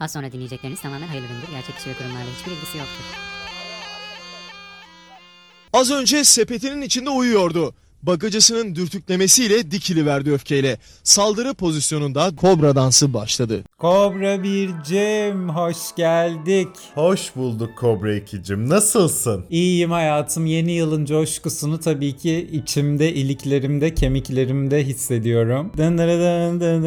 Az sonra dinleyecekleriniz tamamen hayırlı üründür. Gerçek kişi ve kurumlarla hiçbir ilgisi yoktur. Az önce sepetinin içinde uyuyordu. Bagacısının dürtüklemesiyle dikiliverdi öfkeyle. Saldırı pozisyonunda kobra dansı başladı. Kobra bircim hoş geldik. Hoş bulduk Kobra 2'cim. Nasılsın? İyiyim hayatım. Yeni yılın coşkusunu tabii ki içimde, iliklerimde, kemiklerimde hissediyorum. Dın dın dın dın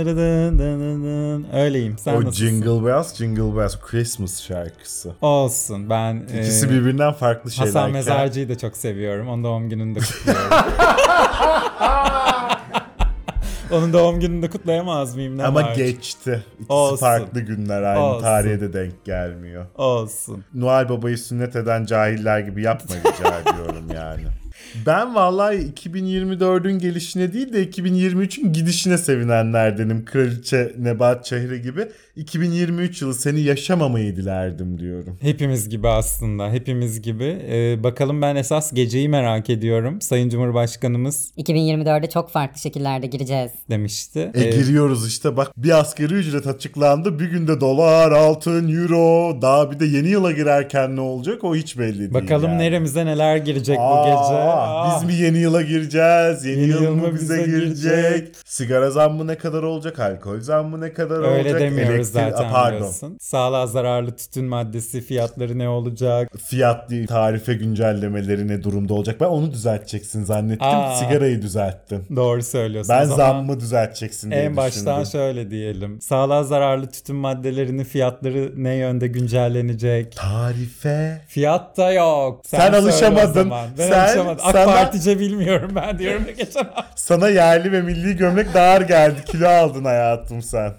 dın dın. Öyleyim. Sen o nasılsın? Jingle Bells, Jingle Bells Christmas şarkısı. Olsun. Ben İkisi e, birbirinden farklı şeyler. Hasan Mezarcı'yı da çok seviyorum. Onun doğum gününü de kutluyorum. Onun doğum gününü de kutlayamaz mıyım? Ne Ama var? geçti. İkisi Olsun. farklı günler. Aynı Olsun. tarihe de denk gelmiyor. Olsun. Noel Baba'yı sünnet eden cahiller gibi yapma rica ediyorum yani. Ben vallahi 2024'ün gelişine değil de 2023'ün gidişine sevinenlerdenim. Kraliçe Nebahat Çahire gibi. 2023 yılı seni yaşamamayı dilerdim diyorum. Hepimiz gibi aslında. Hepimiz gibi. Ee, bakalım ben esas geceyi merak ediyorum. Sayın Cumhurbaşkanımız 2024'e çok farklı şekillerde gireceğiz. demişti. E Ee, giriyoruz işte bak bir asgari ücret açıklandı. Bir günde dolar, altın, euro. Daha bir de yeni yıla girerken ne olacak o hiç belli değil. bakalım yani. neremize neler girecek bu Aa, gece. Aa. Biz mi yeni yıla gireceğiz? Yeni, Yeni yıl yıl mı bize bize girecek? girecek? Sigara zammı ne kadar olacak? Alkol zammı ne kadar Öyle olacak? demiyoruz Elektrik- zaten Pardon. biliyorsun. Sağlığa zararlı tütün maddesi fiyatları ne olacak? Fiyat değil, tarife güncellemeleri ne durumda olacak? Ben onu düzelteceksin zannettim. Aa. Sigarayı düzelttin. Doğru söylüyorsun. Ben zammı düzelteceksin diye En baştan düşündüm. şöyle diyelim. Sağlığa zararlı tütün maddelerinin fiyatları ne yönde güncellenecek? Tarife. Fiyat da yok. Sen o alışamadın. Ben Sen- alışamadım. AK sana- Partice bilmiyorum ben diyorum geçen hafta. Sana yerli ve milli gömlek daha ağır geldi. Kilo aldın hayatım sen.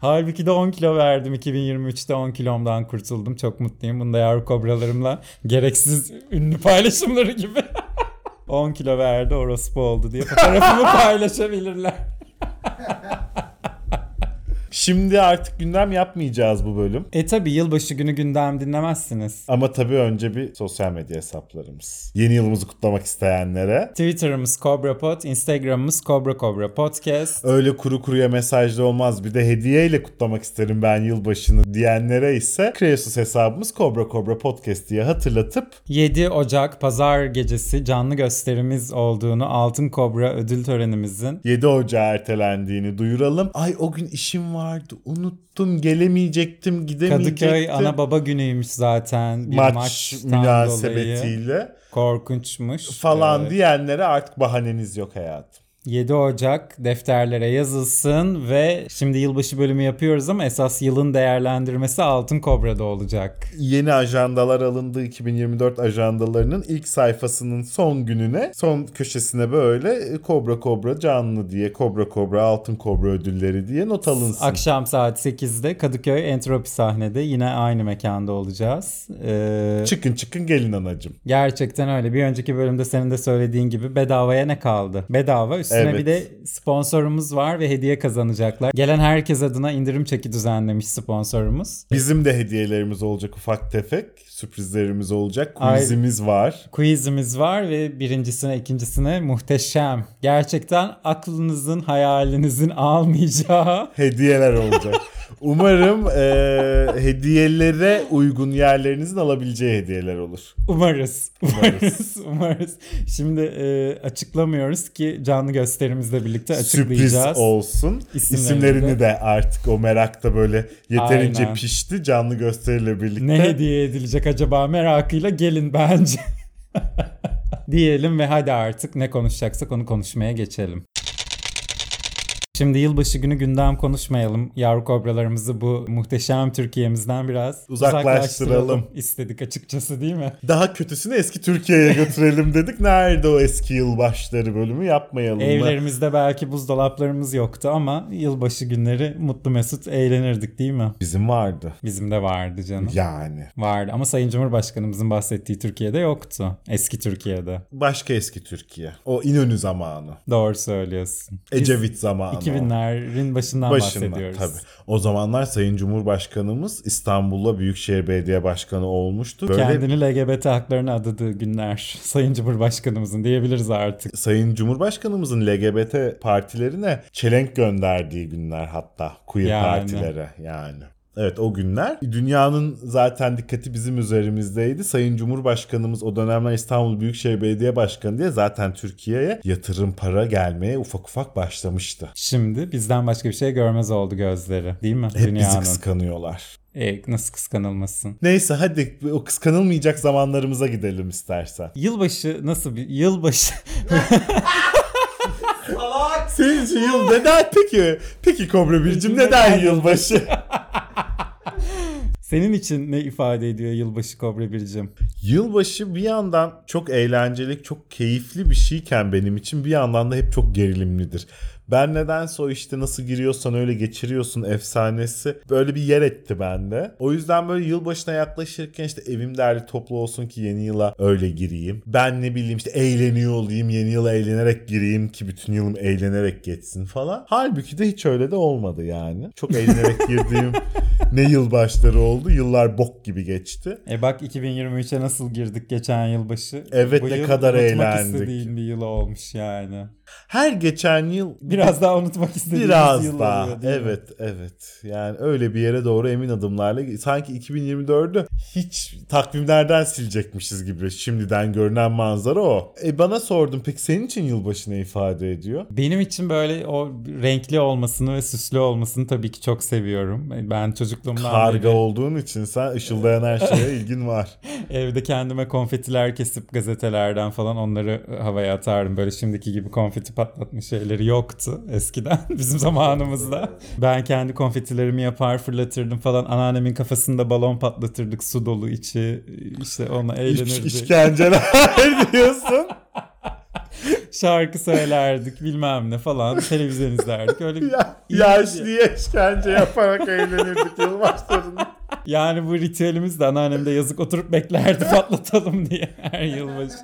Halbuki de 10 kilo verdim. 2023'te 10 kilomdan kurtuldum. Çok mutluyum. Bunda yavru kobralarımla gereksiz ünlü paylaşımları gibi. 10 kilo verdi orospu oldu diye fotoğrafımı paylaşabilirler. Şimdi artık gündem yapmayacağız bu bölüm. E tabi yılbaşı günü gündem dinlemezsiniz. Ama tabii önce bir sosyal medya hesaplarımız. Yeni yılımızı kutlamak isteyenlere. Twitter'ımız CobraPod, Instagram'ımız Cobra Cobra Podcast. Öyle kuru kuruya mesajlı olmaz bir de hediyeyle kutlamak isterim ben yılbaşını diyenlere ise Kreasus hesabımız Cobra Cobra Podcast diye hatırlatıp 7 Ocak pazar gecesi canlı gösterimiz olduğunu Altın Kobra ödül törenimizin 7 Ocağı ertelendiğini duyuralım. Ay o gün işim vardı unuttum gelemeyecektim gidemeyecektim. Kadıköy ana baba günüymüş zaten. Bir maç münasebetiyle dolayı korkunçmuş. falan Ee, diyenlere artık bahaneniz yok hayatım. 7 Ocak defterlere yazılsın ve şimdi yılbaşı bölümü yapıyoruz ama esas yılın değerlendirmesi Altın Kobra'da olacak. Yeni ajandalar alındı 2024 ajandalarının ilk sayfasının son gününe son köşesine böyle e, Kobra Kobra canlı diye Kobra Kobra altın kobra ödülleri diye not alınsın. Akşam saat 8'de Kadıköy Entropi sahnede yine aynı mekanda olacağız. Ee, Çıkın çıkın gelin anacım. Gerçekten öyle. Bir önceki bölümde senin de söylediğin gibi bedavaya ne kaldı? Bedava. Üstüne Evet. bir de sponsorumuz var ve hediye kazanacaklar. Gelen herkes adına indirim çeki düzenlemiş sponsorumuz. Bizim de hediyelerimiz olacak ufak tefek. Sürprizlerimiz olacak. Ay- Quizimiz var. Quizimiz var ve birincisine ikincisine muhteşem. Gerçekten aklınızın hayalinizin almayacağı Hediyeler olacak. Umarım e, hediyelere uygun yerlerinizin alabileceği hediyeler olur. umarız. Umarız. Umarız. Şimdi e, açıklamıyoruz ki canlı gösterimizle birlikte Sürpriz açıklayacağız. olsun. İsimlerini İsimlerini de. de artık o merakta böyle yeterince Aynen. pişti canlı gösteriyle birlikte. Ne hediye edilecek acaba merakıyla gelin bence. Diyelim ve hadi artık ne konuşacaksak onu konuşmaya geçelim. Şimdi yılbaşı günü gündem konuşmayalım. Yavru kobralarımızı bu muhteşem Türkiye'mizden biraz Uzaklaştıralım. istedik açıkçası değil mi? Daha kötüsünü eski Türkiye'ye götürelim dedik. Nerede o eski yılbaşları bölümü yapmayalım mı? Evlerimizde belki buzdolaplarımız yoktu ama yılbaşı günleri mutlu mesut eğlenirdik değil mi? Bizim vardı. Bizim de vardı canım. Yani. Vardı ama Sayın Cumhurbaşkanımızın bahsettiği Türkiye'de yoktu. Eski Türkiye'de. Başka eski Türkiye. O İnönü zamanı. Doğru söylüyorsun. Ecevit zamanı. O. 2000'lerin başından Başında bahsediyoruz. tabii. O zamanlar Sayın Cumhurbaşkanımız İstanbul'da Büyükşehir Belediye Başkanı olmuştu. Böyle Kendini LGBT haklarına adadığı günler Sayın Cumhurbaşkanımızın diyebiliriz artık. Sayın Cumhurbaşkanımızın LGBT partilerine çelenk gönderdiği günler hatta queer Yani. partilere yani. Evet o günler. Dünyanın zaten dikkati bizim üzerimizdeydi. Sayın Cumhurbaşkanımız o dönemler İstanbul Büyükşehir Belediye Başkanı diye zaten Türkiye'ye yatırım para gelmeye ufak ufak başlamıştı. Şimdi bizden başka bir şey görmez oldu gözleri. Değil mi? Hep bizi Dünyanın. kıskanıyorlar. E, nasıl kıskanılmasın? Neyse hadi o kıskanılmayacak zamanlarımıza gidelim istersen. Yılbaşı nasıl bir yılbaşı? Senin için yıl neden peki? Peki Kobra Bircim neden yılbaşı? Senin için ne ifade ediyor yılbaşı Kobra Bircim? Yılbaşı bir yandan çok eğlenceli, çok keyifli bir şeyken benim için bir yandan da hep çok gerilimlidir. Ben nedense o işte nasıl giriyorsan öyle geçiriyorsun efsanesi böyle bir yer etti bende. O yüzden böyle yılbaşına yaklaşırken işte evim derli toplu olsun ki yeni yıla öyle gireyim. Ben ne bileyim işte eğleniyor olayım yeni yıla eğlenerek gireyim ki bütün yılım eğlenerek geçsin falan. Halbuki de hiç öyle de olmadı yani. Çok eğlenerek girdiğim ne yılbaşları oldu. Yıllar bok gibi geçti. E bak 2023'e nasıl girdik geçen yılbaşı? Evet, Bu ne yıl kadar eğlendik. bir yıl olmuş yani. Her geçen yıl Biraz daha unutmak istediğimiz Biraz yıl daha. oluyor değil mi? Evet, evet. Yani öyle bir yere doğru emin adımlarla sanki 2024'ü hiç takvimlerden silecekmişiz gibi. Şimdiden görünen manzara o. E bana sordun peki senin için yılbaşı ne ifade ediyor? Benim için böyle o renkli olmasını ve süslü olmasını tabii ki çok seviyorum. Ben çocukluğumdan Karga beri olduğun için sen ışıldayan her şeye ilgin var. evde kendime konfetiler kesip gazetelerden falan onları havaya atardım. Böyle şimdiki gibi konfeti patlatma şeyleri yoktu eskiden bizim zamanımızda. Ben kendi konfetilerimi yapar fırlatırdım falan. Anneannemin kafasında balon patlatırdık su dolu içi. İşte İş, eğlenirdik. işkenceler diyorsun. Şarkı söylerdik bilmem ne falan. Televizyon izlerdik. Öyle bir- Ya, yaşlıya işkence yaparak eğlenirdik yılbaşlarında. Yani bu ritüelimiz de anneannem de yazık oturup beklerdi patlatalım diye her yılbaşı.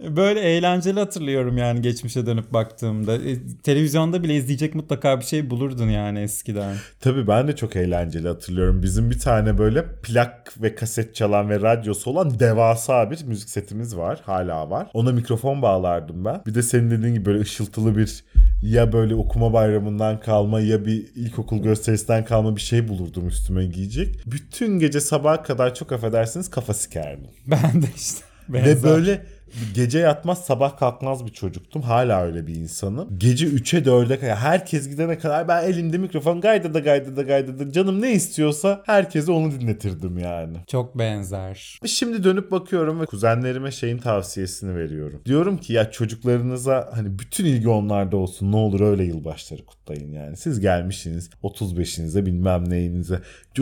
Böyle eğlenceli hatırlıyorum yani geçmişe dönüp baktığımda. E, televizyonda bile izleyecek mutlaka bir şey bulurdun yani eskiden. Tabii ben de çok eğlenceli hatırlıyorum. Bizim bir tane böyle plak ve kaset çalan ve radyosu olan devasa bir müzik setimiz var. Hala var. Ona mikrofon bağlardım ben. Bir de senin dediğin gibi böyle ışıltılı bir ya böyle okuma bayramından kalma ya bir ilkokul gösterisinden kalma bir şey bulurdum üstüme giyecek. Bütün gece sabaha kadar çok affedersiniz kafa sikerdim. Ben de işte. Ve benzer. böyle gece yatmaz sabah kalkmaz bir çocuktum. Hala öyle bir insanım. Gece 3'e 4'e kadar herkes gidene kadar ben elimde mikrofon gayda da gayda da gayda da canım ne istiyorsa herkese onu dinletirdim yani. Çok benzer. Şimdi dönüp bakıyorum ve kuzenlerime şeyin tavsiyesini veriyorum. Diyorum ki ya çocuklarınıza hani bütün ilgi onlarda olsun ne olur öyle yılbaşları kutlayın yani. Siz gelmişsiniz 35'inize bilmem neyinize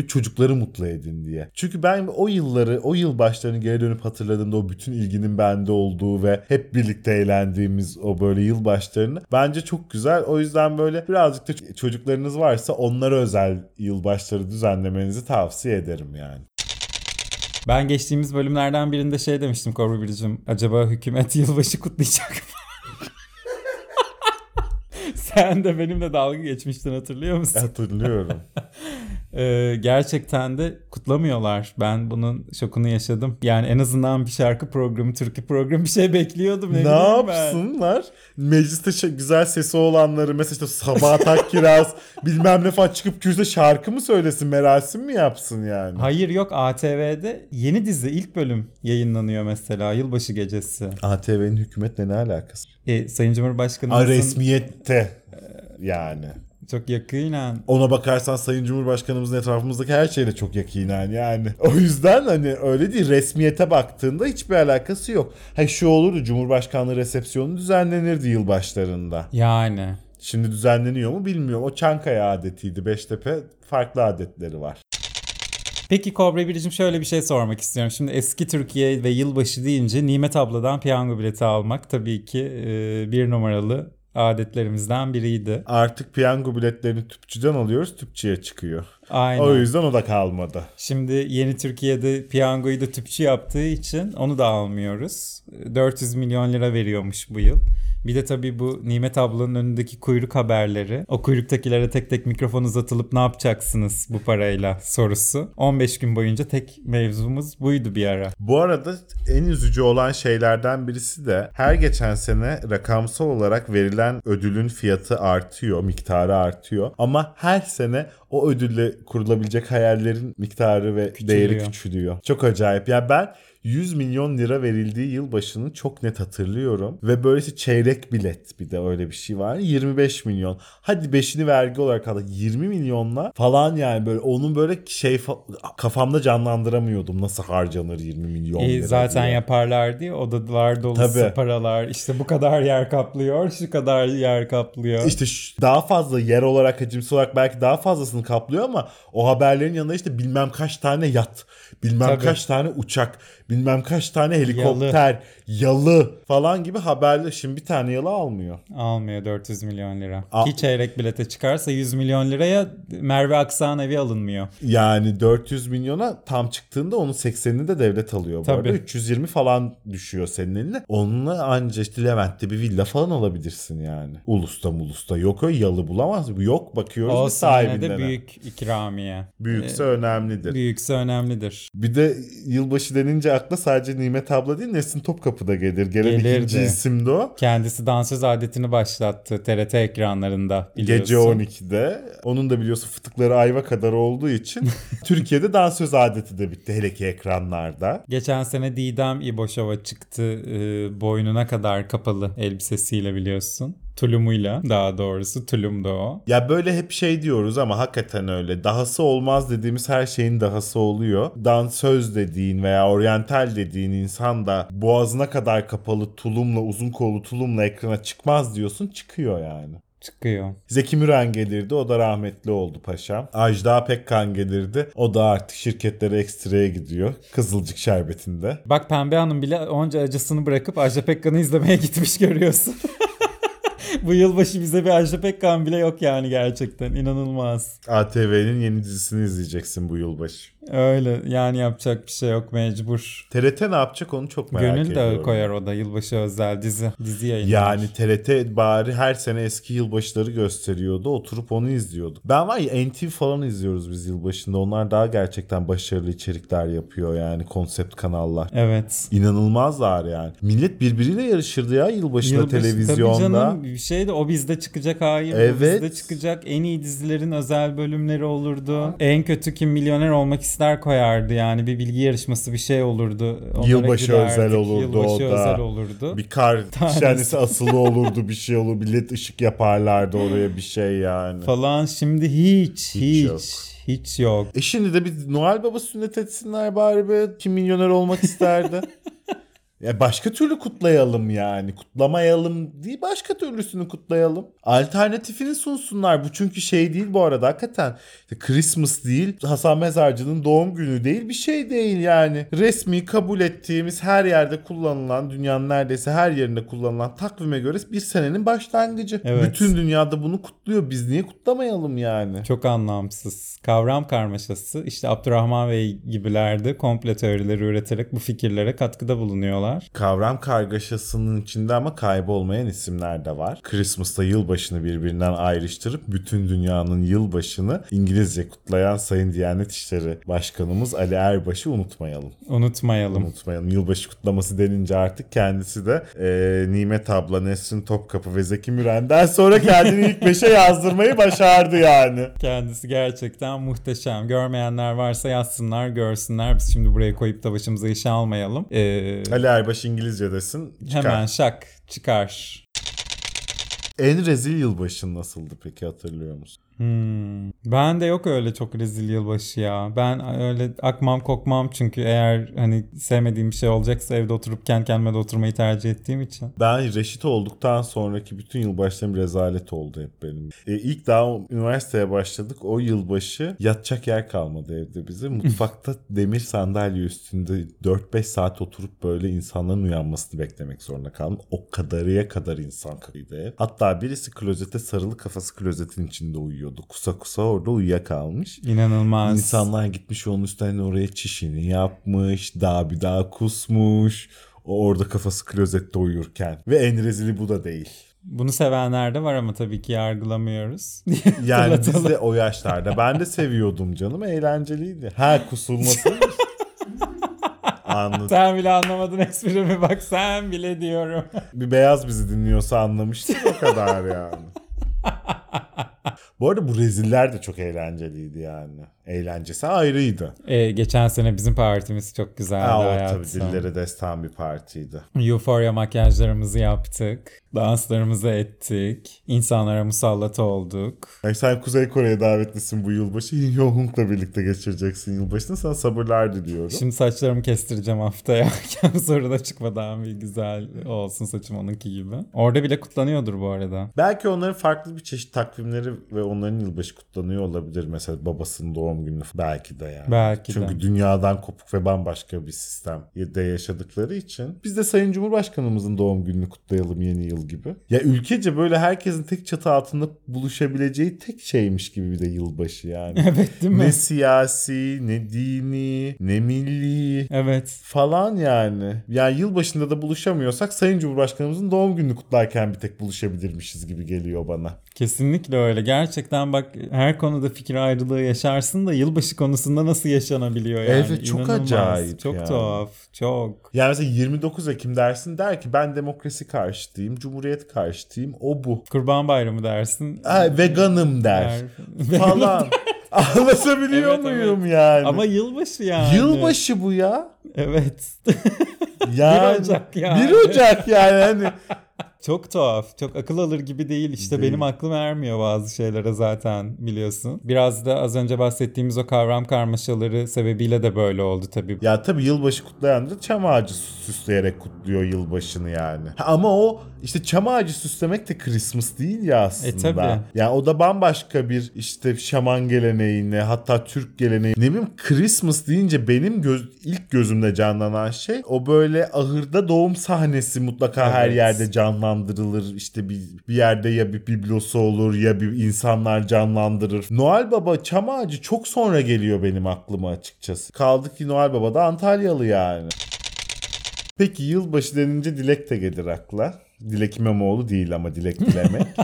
çocukları mutlu edin diye. Çünkü ben o yılları o yılbaşlarını geri dönüp hatırladığımda o bütün ilginin bende olduğu ve hep birlikte eğlendiğimiz o böyle yılbaşlarını bence çok güzel. O yüzden böyle birazcık da çocuklarınız varsa onlara özel yılbaşları düzenlemenizi tavsiye ederim yani. Ben geçtiğimiz bölümlerden birinde şey demiştim Korbu Biricim. Acaba hükümet yılbaşı kutlayacak mı? Sen de benimle dalga geçmiştin hatırlıyor musun? Hatırlıyorum. Ee, gerçekten de kutlamıyorlar. Ben bunun şokunu yaşadım. Yani en azından bir şarkı programı, türkü programı bir şey bekliyordum. ne ben. yapsınlar? Mecliste şey- güzel sesi olanları mesela işte Sabahat Akkiraz bilmem ne falan çıkıp kürsüde şarkı mı söylesin merasim mi yapsın yani? Hayır yok ATV'de yeni dizi ilk bölüm yayınlanıyor mesela yılbaşı gecesi. ATV'nin hükümetle ne alakası? E, Sayın A, Cumhurbaşkanımızın resmiyette yani. Çok yakinen Ona bakarsan Sayın Cumhurbaşkanımızın etrafımızdaki her şeyle çok yakinen yani. O yüzden hani öyle değil resmiyete baktığında hiçbir alakası yok. Ha şu olurdu Cumhurbaşkanlığı resepsiyonu düzenlenirdi yılbaşlarında. yani. Şimdi düzenleniyor mu bilmiyorum. O Çankaya adetiydi. Beştepe farklı adetleri var. Peki Kobra Biricim şöyle bir şey sormak istiyorum. Şimdi eski Türkiye ve yılbaşı deyince Nimet abladan piyango bileti almak tabii ki bir numaralı adetlerimizden biriydi. Artık piyango biletlerini tüpçüden alıyoruz. Tüpçüye çıkıyor. Aynen. O yüzden o da kalmadı. Şimdi yeni Türkiye'de piyangoyu da tüpçü yaptığı için onu da almıyoruz. 400 milyon lira veriyormuş bu yıl. Bir de tabii bu Nimet ablanın önündeki kuyruk haberleri. O kuyruktakilere tek tek mikrofon uzatılıp ne yapacaksınız bu parayla sorusu. 15 gün boyunca tek mevzumuz buydu bir ara. Bu arada en üzücü olan şeylerden birisi de her geçen sene rakamsal olarak verilen ödülün fiyatı artıyor, miktarı artıyor. Ama her sene o ödülle kurulabilecek hayallerin miktarı ve değeri küçülüyor. Çok acayip. Ya ben 100 milyon lira verildiği yılbaşını çok net hatırlıyorum. Ve böylesi çeyrek bilet bir de öyle bir şey var. 25 milyon. Hadi 5'ini vergi olarak aldık. 20 milyonla falan yani böyle onun böyle şey fa- kafamda canlandıramıyordum. Nasıl harcanır 20 milyon E, lira zaten diye. yaparlar diye odalar dolusu Tabii. paralar. İşte bu kadar yer kaplıyor, şu kadar yer kaplıyor. İşte şu- daha fazla yer olarak hacimsi olarak belki daha fazlasını kaplıyor ama o haberlerin yanında işte bilmem kaç tane yat, bilmem Tabii. kaç tane uçak, bilmem kaç tane helikopter, yalı, falan gibi haberler. Şimdi bir tane yalı almıyor. Almıyor 400 milyon lira. Al- Ki çeyrek bilete çıkarsa 100 milyon liraya Merve Aksan evi alınmıyor. Yani 400 milyona tam çıktığında onun 80'ini de devlet alıyor. Bu Tabii. arada 320 falan düşüyor senin eline. Onunla anca işte Levent'te bir villa falan alabilirsin yani. Ulusta mulusta yok öyle yalı bulamaz. Yok bakıyoruz bir yine sahibinden. de büyük ikramiye. Büyükse önemlidir. Büyükse önemlidir. Bir de yılbaşı denince akla sadece Nimet abla değil Nesin Topkapı da gelir. Gelen Gelirdi. ikinci isimdi o. Kendisi dansöz adetini başlattı TRT ekranlarında biliyorsun. Gece 12'de. Onun da biliyorsun fıtıkları ayva kadar olduğu için Türkiye'de dansöz adeti de bitti hele ki ekranlarda. Geçen sene Didem İboşova çıktı e, boynuna kadar kapalı elbisesiyle biliyorsun. Tulumuyla daha doğrusu tulumdu o. Ya böyle hep şey diyoruz ama hakikaten öyle. Dahası olmaz dediğimiz her şeyin dahası oluyor. Dansöz dediğin veya oryantal dediğin insan da boğazına kadar kapalı tulumla uzun kollu tulumla ekrana çıkmaz diyorsun çıkıyor yani. Çıkıyor. Zeki Müren gelirdi o da rahmetli oldu paşam. Ajda Pekkan gelirdi o da artık şirketlere ekstraya gidiyor. Kızılcık şerbetinde. Bak Pembe Hanım bile onca acısını bırakıp Ajda Pekkan'ı izlemeye gitmiş görüyorsun. Bu yılbaşı bize bir Ajda Pekkan bile yok yani gerçekten. inanılmaz. ATV'nin yeni dizisini izleyeceksin bu yılbaşı. Öyle yani yapacak bir şey yok mecbur. TRT ne yapacak onu çok merak Gönül ediyorum. de koyar o da yılbaşı özel dizi. Dizi yayınlar. Yani TRT bari her sene eski yılbaşları gösteriyordu. Oturup onu izliyorduk. Ben var ya NTV falan izliyoruz biz yılbaşında. Onlar daha gerçekten başarılı içerikler yapıyor yani konsept kanallar. Evet. İnanılmazlar yani. Millet birbiriyle yarışırdı ya yılbaşında Yılbaşı- Tabii televizyonda. canım bir şey de o bizde çıkacak hayır Evet. bu bizde çıkacak en iyi dizilerin özel bölümleri olurdu. En kötü kim milyoner olmak ister koyardı yani bir bilgi yarışması bir şey olurdu. Onlara Yılbaşı girerdik. özel olurdu Yılbaşı o da. özel olurdu. Bir kar şenlisi asılı olurdu bir şey olur. Millet ışık yaparlardı oraya bir şey yani. Falan şimdi hiç hiç yok. hiç yok. E şimdi de bir Noel Baba sünnet etsinler bari be. Kim milyoner olmak isterdi? ya başka türlü kutlayalım yani. Kutlamayalım değil başka türlüsünü kutlayalım. Alternatifini sunsunlar. Bu çünkü şey değil bu arada hakikaten. İşte Christmas değil, Hasan Mezarcı'nın doğum günü değil bir şey değil yani. Resmi kabul ettiğimiz her yerde kullanılan, dünyanın neredeyse her yerinde kullanılan takvime göre bir senenin başlangıcı. Evet. Bütün dünyada bunu kutluyor. Biz niye kutlamayalım yani? Çok anlamsız. Kavram karmaşası. İşte Abdurrahman Bey gibilerde komple teorileri üreterek bu fikirlere katkıda bulunuyorlar. Kavram kargaşasının içinde ama kaybolmayan isimler de var. Christmas'ta yılbaşını birbirinden ayrıştırıp bütün dünyanın yılbaşını İngilizce kutlayan Sayın Diyanet İşleri Başkanımız Ali Erbaş'ı unutmayalım. Unutmayalım. Unutmayalım. Yılbaşı kutlaması denince artık kendisi de e, Nimet abla, Nesrin Topkapı ve Zeki Müren'den sonra kendini ilk beşe yazdırmayı başardı yani. Kendisi gerçekten muhteşem. Görmeyenler varsa yazsınlar, görsünler. Biz şimdi buraya koyup da başımıza işe almayalım. Ee, Ali Erbaş İngilizce desin. Çıkar. hemen şak çıkar. En rezil yılbaşı nasıldı peki hatırlıyor musun? Hmm. Ben de yok öyle çok rezil yılbaşı ya. Ben öyle akmam kokmam çünkü eğer hani sevmediğim bir şey olacaksa evde oturup kendi kendime de oturmayı tercih ettiğim için. Ben reşit olduktan sonraki bütün yılbaşlarım rezalet oldu hep benim. E, ilk daha üniversiteye başladık. O yılbaşı yatacak yer kalmadı evde bize. Mutfakta demir sandalye üstünde 4-5 saat oturup böyle insanların uyanmasını beklemek zorunda kaldım. O kadarıya kadar insan kıydı ev. Hatta birisi klozete sarılı kafası klozetin içinde uyuyordu. Kusa kusa orada uyuyakalmış. İnanılmaz. İnsanlar gitmiş onun üstüne oraya çişini yapmış. Daha bir daha kusmuş. O orada kafası klozette uyurken. Ve en rezili bu da değil. Bunu sevenler de var ama tabii ki yargılamıyoruz. Yani biz de o yaşlarda. Ben de seviyordum canım. Eğlenceliydi. Ha kusulması. Anladım. sen bile anlamadın esprimi bak sen bile diyorum. Bir beyaz bizi dinliyorsa anlamıştır o kadar yani. Bu arada bu reziller de çok eğlenceliydi yani. Eğlencesi ayrıydı. Ee, geçen sene bizim partimiz çok güzeldi Ha, o tabii hayatım. dillere destan bir partiydi. Euphoria makyajlarımızı yaptık. Danslarımızı ettik. İnsanlara musallat olduk. Yani sen Kuzey Kore'ye davetlisin bu yılbaşı. Yohung'la birlikte geçireceksin yılbaşını. Sana sabırlar diliyorum. Şimdi saçlarımı kestireceğim haftaya. Soru da çıkmadan bir güzel olsun saçım onunki gibi. Orada bile kutlanıyordur bu arada. Belki onların farklı bir çeşit takvimleri ve onların yılbaşı kutlanıyor olabilir. Mesela babasının doğum günü belki de yani. Belki Çünkü de. dünyadan kopuk ve bambaşka bir sistemde yaşadıkları için. Biz de Sayın Cumhurbaşkanımızın doğum gününü kutlayalım yeni yıl gibi. Ya ülkece böyle herkesin tek çatı altında buluşabileceği tek şeymiş gibi bir de yılbaşı yani. Evet değil mi? ne siyasi, ne dini, ne milli Evet. falan yani. Yani yılbaşında da buluşamıyorsak Sayın Cumhurbaşkanımızın doğum gününü kutlarken bir tek buluşabilirmişiz gibi geliyor bana. Kesinlikle öyle. Gerçekten bak her konuda fikir ayrılığı yaşarsın da yılbaşı konusunda nasıl yaşanabiliyor yani. Evet, çok İnanılmaz. acayip Çok yani. tuhaf. Çok. Yani mesela 29 Ekim dersin der ki ben demokrasi karşıtıyım, cumhuriyet karşıtıyım, o bu. Kurban bayramı dersin. Ha, veganım der Der. falan. Anlatabiliyor Evet, muyum yani? Ama yılbaşı yani. Yılbaşı bu ya. Evet. Yani, 1 Ocak yani. 1 Ocak yani hani. Çok tuhaf. Çok akıl alır gibi değil. İşte Değil. benim aklım ermiyor bazı şeylere zaten biliyorsun. Biraz da az önce bahsettiğimiz o kavram karmaşaları sebebiyle de böyle oldu tabii. Ya tabii yılbaşı kutlayan da çam ağacı süsleyerek kutluyor yılbaşını yani. Ha, Ama o işte çam ağacı süslemek de Christmas değil ya aslında. E, tabii. Yani o da bambaşka bir işte şaman geleneğine hatta Türk geleneği. Ne bileyim Christmas deyince benim göz, ilk gözümde canlanan şey o böyle ahırda doğum sahnesi mutlaka her Evet. yerde canlandırılır. İşte bir, bir yerde ya bir biblosu olur ya bir insanlar canlandırır. Noel Baba çam ağacı çok sonra geliyor benim aklıma açıkçası. Kaldı ki Noel Baba da Antalyalı yani. Peki yılbaşı denince Dilek de gelir akla. Dilek İmamoğlu değil ama Dilek dilemek.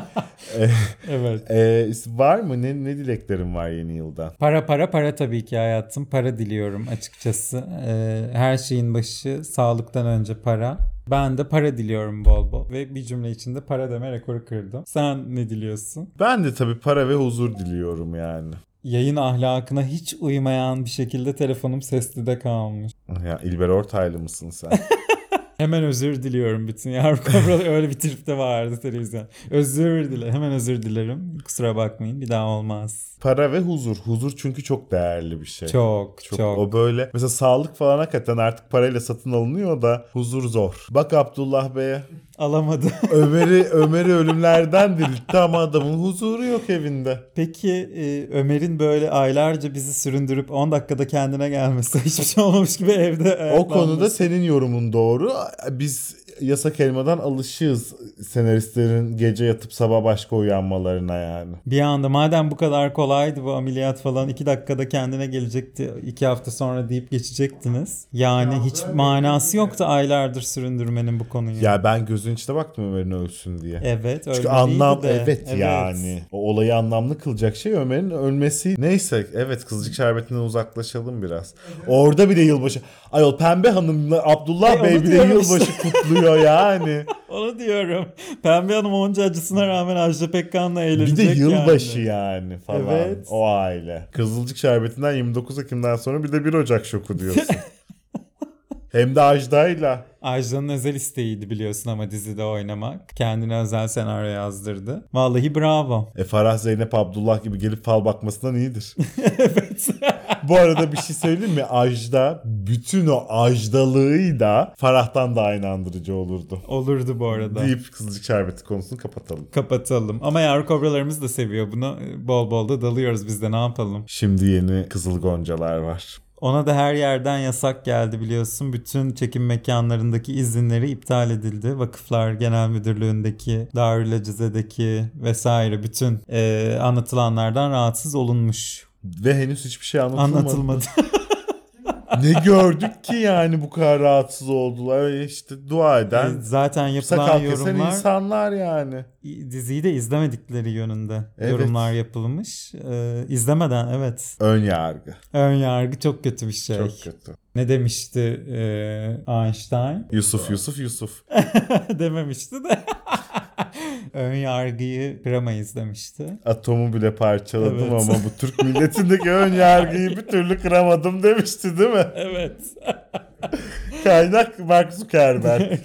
Evet. ee, var mı? Ne, ne dileklerin var yeni yılda? Para para para tabii ki hayatım. Para diliyorum açıkçası. Ee, her şeyin başı sağlıktan önce para. Ben de para diliyorum bol bol. Ve bir cümle içinde para deme rekoru kırdım. Sen ne diliyorsun? Ben de tabii para ve huzur diliyorum yani. Yayın ahlakına hiç uymayan bir şekilde telefonum sesli kalmış. Ya İlber Ortaylı mısın sen? Hemen özür diliyorum bütün yavru kobralar. Öyle bir tripte vardı televizyon. Özür dile. Hemen özür dilerim. Kusura bakmayın. Bir daha olmaz. para ve huzur. Huzur çünkü çok değerli bir şey. Çok çok. O böyle mesela sağlık falan hakikaten artık parayla satın alınıyor da huzur zor. Bak Abdullah Bey'e Alamadı. Ömer'i Ömer'i ölümlerden diriltti ama adamın huzuru yok evinde. Peki e, Ömer'in böyle aylarca bizi süründürüp 10 dakikada kendine gelmesi hiçbir şey olmamış gibi evde O konuda senin yorumun doğru. Biz yasak elmadan alışığız senaristlerin gece yatıp sabah başka uyanmalarına yani. Bir anda madem bu kadar kolaydı bu ameliyat falan 2 dakikada kendine gelecekti 2 hafta sonra deyip geçecektiniz. Yani hiç manası yoktu aylardır süründürmenin bu konuyu. Ya ben gözün içine baktım Ömer'in ölsün diye. Evet öyle Çünkü anlam de. evet, yani. O olayı anlamlı kılacak şey Ömer'in ölmesi. Neyse evet kızılcık şerbetinden uzaklaşalım biraz. Orada bile yılbaşı. Ayol Pembe Hanım'la Abdullah E, Bey bile diyorum işte. yılbaşı kutluyor yani. Onu diyorum. Pembe Hanım onca acısına rağmen Ajda Pekkan'la Bir eğlenecek de yılbaşı yani. yani, falan. Evet. O aile. Kızılcık şerbetinden 29 Ekim'den sonra bir de 1 Ocak şoku diyorsun. Hem de Ajda'yla. Ajda'nın özel isteğiydi biliyorsun ama dizide oynamak. Kendine özel senaryo yazdırdı. Vallahi bravo. E Farah Zeynep Abdullah gibi gelip fal bakmasından iyidir. Bu arada bir şey söyleyeyim mi? Ajda bütün o ajdalığıyla Farah'tan daha inandırıcı olurdu. Olurdu bu arada. Deyip Kızılcık Şerbeti konusunu kapatalım. Kapatalım. Ama yavru kobralarımız da seviyor bunu. Bol bol da dalıyoruz biz de ne yapalım. Şimdi yeni Kızıl Goncalar var. Ona da her yerden yasak geldi biliyorsun. Bütün çekim mekanlarındaki izinleri iptal edildi. Vakıflar Genel Müdürlüğü'ndeki, Darül Acize'deki vesaire bütün e, anlatılanlardan rahatsız olunmuş. Ve henüz hiçbir şey anlatılmadı. Anlatılmadı. ne gördük ki yani bu kadar rahatsız oldular. E işte dua E, eden Zaten yapılan yorumlar insanlar yani. diziyi de izlemedikleri yönünde Evet. yorumlar yapılmış. Ee, izlemeden evet. Ön yargı. Ön yargı çok kötü bir şey. Çok kötü. Ne demişti e, Einstein? Yusuf Yusuf Yusuf. Dememişti de. Ön yargıyı kıramayız demişti. Atomu bile parçaladım Evet. ama bu Türk milletindeki ön yargıyı bir türlü kıramadım demişti değil mi? Evet. Kaynak Mark Zuckerberg.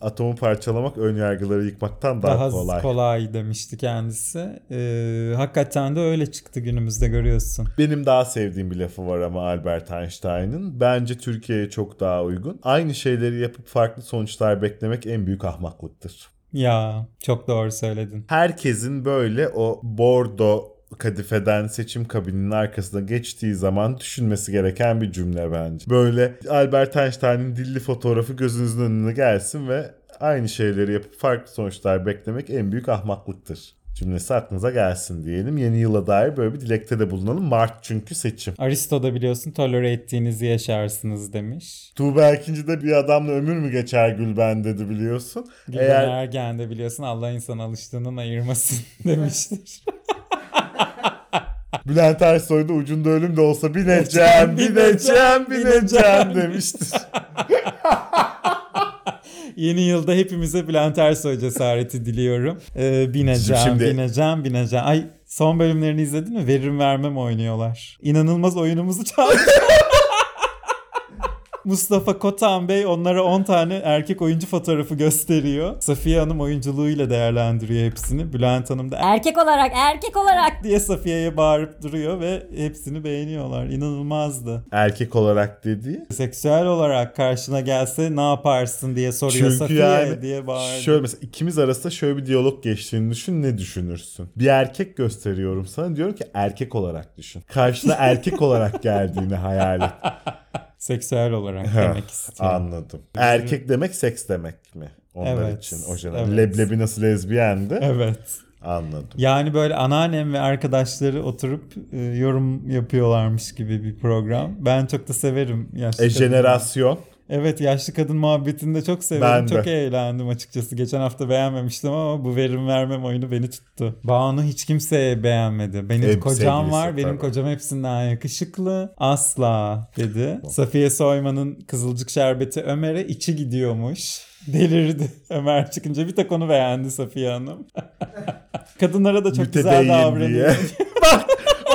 Atomu parçalamak ön yargıları yıkmaktan daha, Daha kolay. kolay. demişti kendisi. Ee, hakikaten de öyle çıktı günümüzde görüyorsun. Benim daha sevdiğim bir lafı var ama Albert Einstein'ın. Bence Türkiye'ye çok daha uygun. Aynı şeyleri yapıp farklı sonuçlar beklemek en büyük ahmaklıktır. Ya çok doğru söyledin. Herkesin böyle o bordo kadifeden seçim kabininin arkasına geçtiği zaman düşünmesi gereken bir cümle bence. Böyle Albert Einstein'ın dilli fotoğrafı gözünüzün önüne gelsin ve aynı şeyleri yapıp farklı sonuçlar beklemek en büyük ahmaklıktır. Cümlesi aklınıza gelsin diyelim. Yeni yıla dair böyle bir dilekte de bulunalım. Mart çünkü seçim. Aristo da biliyorsun tolere ettiğinizi yaşarsınız demiş. Tuğba ikincide bir adamla ömür mü geçer Gülben dedi biliyorsun. Gülben Eğer Ergen de biliyorsun Allah insan alıştığından ayırmasın demiştir. Bülent Ersoy da ucunda ölüm de olsa Bineceğim, bineceğim, bineceğim. bineceğim demiştir. Yeni yılda hepimize Bülent Ersoy cesareti diliyorum. Ee, bineceğim, Şimdi- bineceğim, bineceğim. Ay son bölümlerini izledin mi? Verim vermem oynuyorlar. İnanılmaz oyunumuzu çaldı. Mustafa Kotan Bey onlara 10 tane erkek oyuncu fotoğrafı gösteriyor. Safiye Hanım oyunculuğuyla değerlendiriyor hepsini. Bülent Hanım da Erkek olarak, erkek olarak. diye Safiye'ye bağırıp duruyor ve hepsini beğeniyorlar. İnanılmazdı. Erkek olarak dediği. Seksüel olarak karşına gelse ne yaparsın diye soruyor Çünkü Safiye yani diye bağırdı. şöyle mesela ikimiz arasında şöyle bir diyalog geçtiğini düşün ne düşünürsün? Bir erkek gösteriyorum sana diyorum ki erkek olarak düşün. Karşına erkek olarak geldiğini hayal et. Seksüel olarak demek istiyorum. Anladım. Erkek demek seks demek mi? Onlar Evet, için o jener. evet. Leblebi nasıl lezbiyendi? Evet. Anladım. Yani böyle anneannem ve arkadaşları oturup e, yorum yapıyorlarmış gibi bir program. Ben çok da severim E jenerasyon. Evet yaşlı kadın muhabbetini de çok severim. Ben de. Çok eğlendim açıkçası. Geçen hafta beğenmemiştim ama bu verim vermem oyunu beni tuttu. Banu hiç kimseye beğenmedi. Benim Hep kocam var. Benim tabii. kocam hepsinden yakışıklı. Asla dedi. Safiye Soyman'ın Kızılcık Şerbeti Ömer'e içi gidiyormuş. Delirdi. Ömer çıkınca bir tek onu beğendi Safiye Hanım. Kadınlara da çok güzel davranıyor. Bak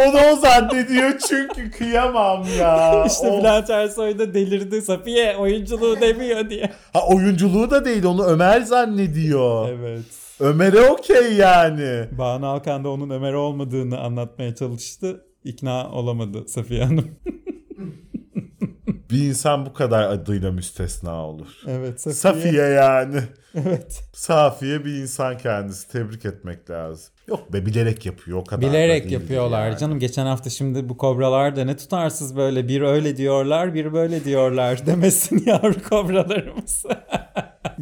onu o zannediyor çünkü kıyamam ya. İşte Of. Bülent Ersoy da delirdi. Safiye oyunculuğu demiyor diye. Ha oyunculuğu da değil onu Ömer zannediyor. Evet. Ömer'e okey yani. Banu Alkan da onun Ömer olmadığını anlatmaya çalıştı. İkna olamadı Safiye Hanım. Bir insan bu kadar adıyla müstesna olur. Evet Safiye. Safiye yani. Evet. Safiye bir insan kendisi. Tebrik etmek lazım. Yok be bilerek yapıyor o kadar. da Bilerek yapıyorlar yani. canım. Geçen hafta şimdi bu kobralar da ne tutarsız böyle bir öyle diyorlar bir böyle diyorlar demesin yavru kobralarımız.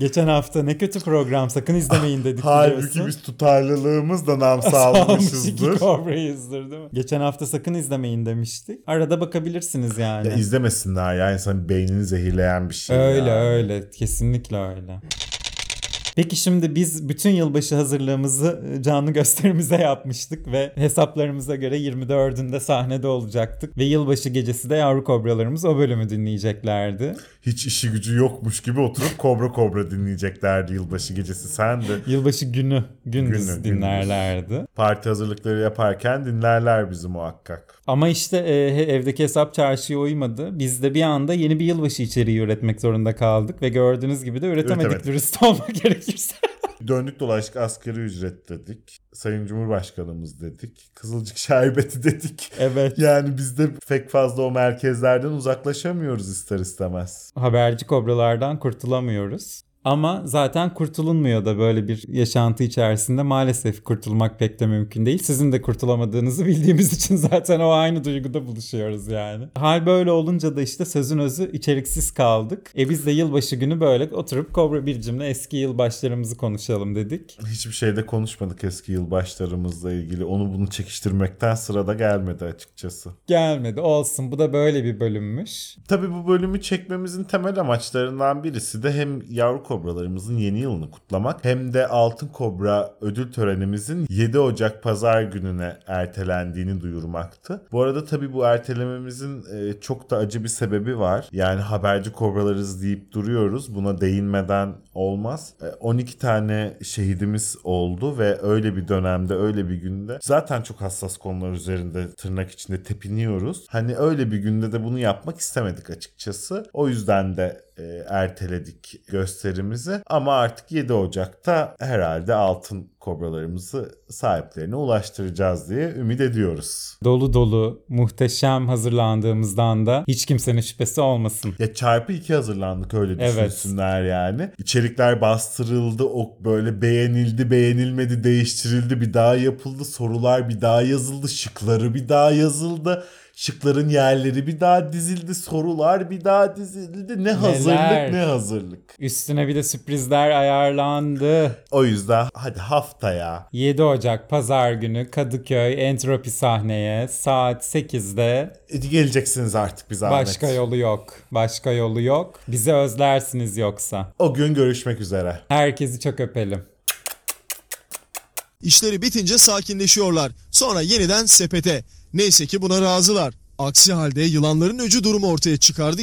Geçen hafta ne kötü program sakın izlemeyin dedik Halbuki biliyorsun. biz tutarlılığımızla nam Salmış iki salmışızdır. kobrayızdır değil mi? Geçen hafta sakın izlemeyin demiştik. Arada bakabilirsiniz yani. Ya izlemesinler ya insanın beynini zehirleyen bir şey. Öyle yani. öyle kesinlikle öyle. Peki şimdi biz bütün yılbaşı hazırlığımızı e, canlı gösterimize yapmıştık ve hesaplarımıza göre 24'ünde sahnede olacaktık ve yılbaşı gecesi de yavru kobralarımız o bölümü dinleyeceklerdi. Hiç işi gücü yokmuş gibi oturup kobra kobra dinleyeceklerdi yılbaşı gecesi. Sen de Yılbaşı günü gündüz Günü, dinlerlerdi. parti hazırlıkları yaparken dinlerler bizi muhakkak. Ama işte e, evdeki hesap çarşıya uymadı. Biz de bir anda yeni bir yılbaşı içeriği üretmek zorunda kaldık ve gördüğünüz gibi de üretemedik Üretemedik. dürüst olmak gerekirse. Döndük dolaştık asgari ücret dedik. Sayın Cumhurbaşkanımız dedik. Kızılcık şerbeti dedik. evet. Yani biz de pek fazla o merkezlerden uzaklaşamıyoruz ister istemez. Haberci kobralardan kurtulamıyoruz. Ama zaten kurtulunmuyor da böyle bir yaşantı içerisinde maalesef kurtulmak pek de mümkün değil. Sizin de kurtulamadığınızı bildiğimiz için zaten o aynı duyguda buluşuyoruz yani. Hal böyle olunca da işte sözün özü içeriksiz kaldık. E biz de yılbaşı günü böyle oturup Kobra Bircim'le eski yılbaşlarımızı konuşalım dedik. Hiçbir şeyde konuşmadık eski yılbaşlarımızla ilgili. Onu bunu çekiştirmekten sırada gelmedi açıkçası. Gelmedi olsun bu da böyle bir bölümmüş. Tabii bu bölümü çekmemizin temel amaçlarından birisi de hem yavru kobralarımızın yeni yılını kutlamak hem de Altın Kobra ödül törenimizin 7 Ocak pazar gününe ertelendiğini duyurmaktı. Bu arada tabii bu ertelememizin e, çok da acı bir sebebi var. Yani haberci kobralarız deyip duruyoruz. Buna değinmeden olmaz. E, 12 tane şehidimiz oldu ve öyle bir dönemde öyle bir günde zaten çok hassas konular üzerinde tırnak içinde tepiniyoruz. Hani öyle bir günde de bunu yapmak istemedik açıkçası. O yüzden de e, erteledik gösterimizi. Ama artık 7 Ocak'ta herhalde altın kobralarımızı sahiplerine ulaştıracağız diye ümit ediyoruz. Dolu dolu muhteşem hazırlandığımızdan da hiç kimsenin şüphesi olmasın. Ya çarpı iki hazırlandık öyle Evet. düşünsünler yani. İçerikler bastırıldı, o böyle beğenildi, beğenilmedi, değiştirildi, bir daha yapıldı, sorular bir daha yazıldı, şıkları bir daha yazıldı. Şıkların yerleri bir daha dizildi, sorular bir daha dizildi. Ne hazırlık ne hazırlık. Üstüne bir de sürprizler ayarlandı. O yüzden hadi haftaya 7 Ocak pazar günü Kadıköy Entropi sahneye saat 8'de e, geleceksiniz artık bir zahmet. başka yolu yok. Başka yolu yok. Bizi özlersiniz yoksa. O gün görüşmek üzere. Herkesi çok öpelim. İşleri bitince sakinleşiyorlar. Sonra yeniden sepete. Neyse ki buna razılar. Aksi halde yılanların öcü durumu ortaya çıkardı.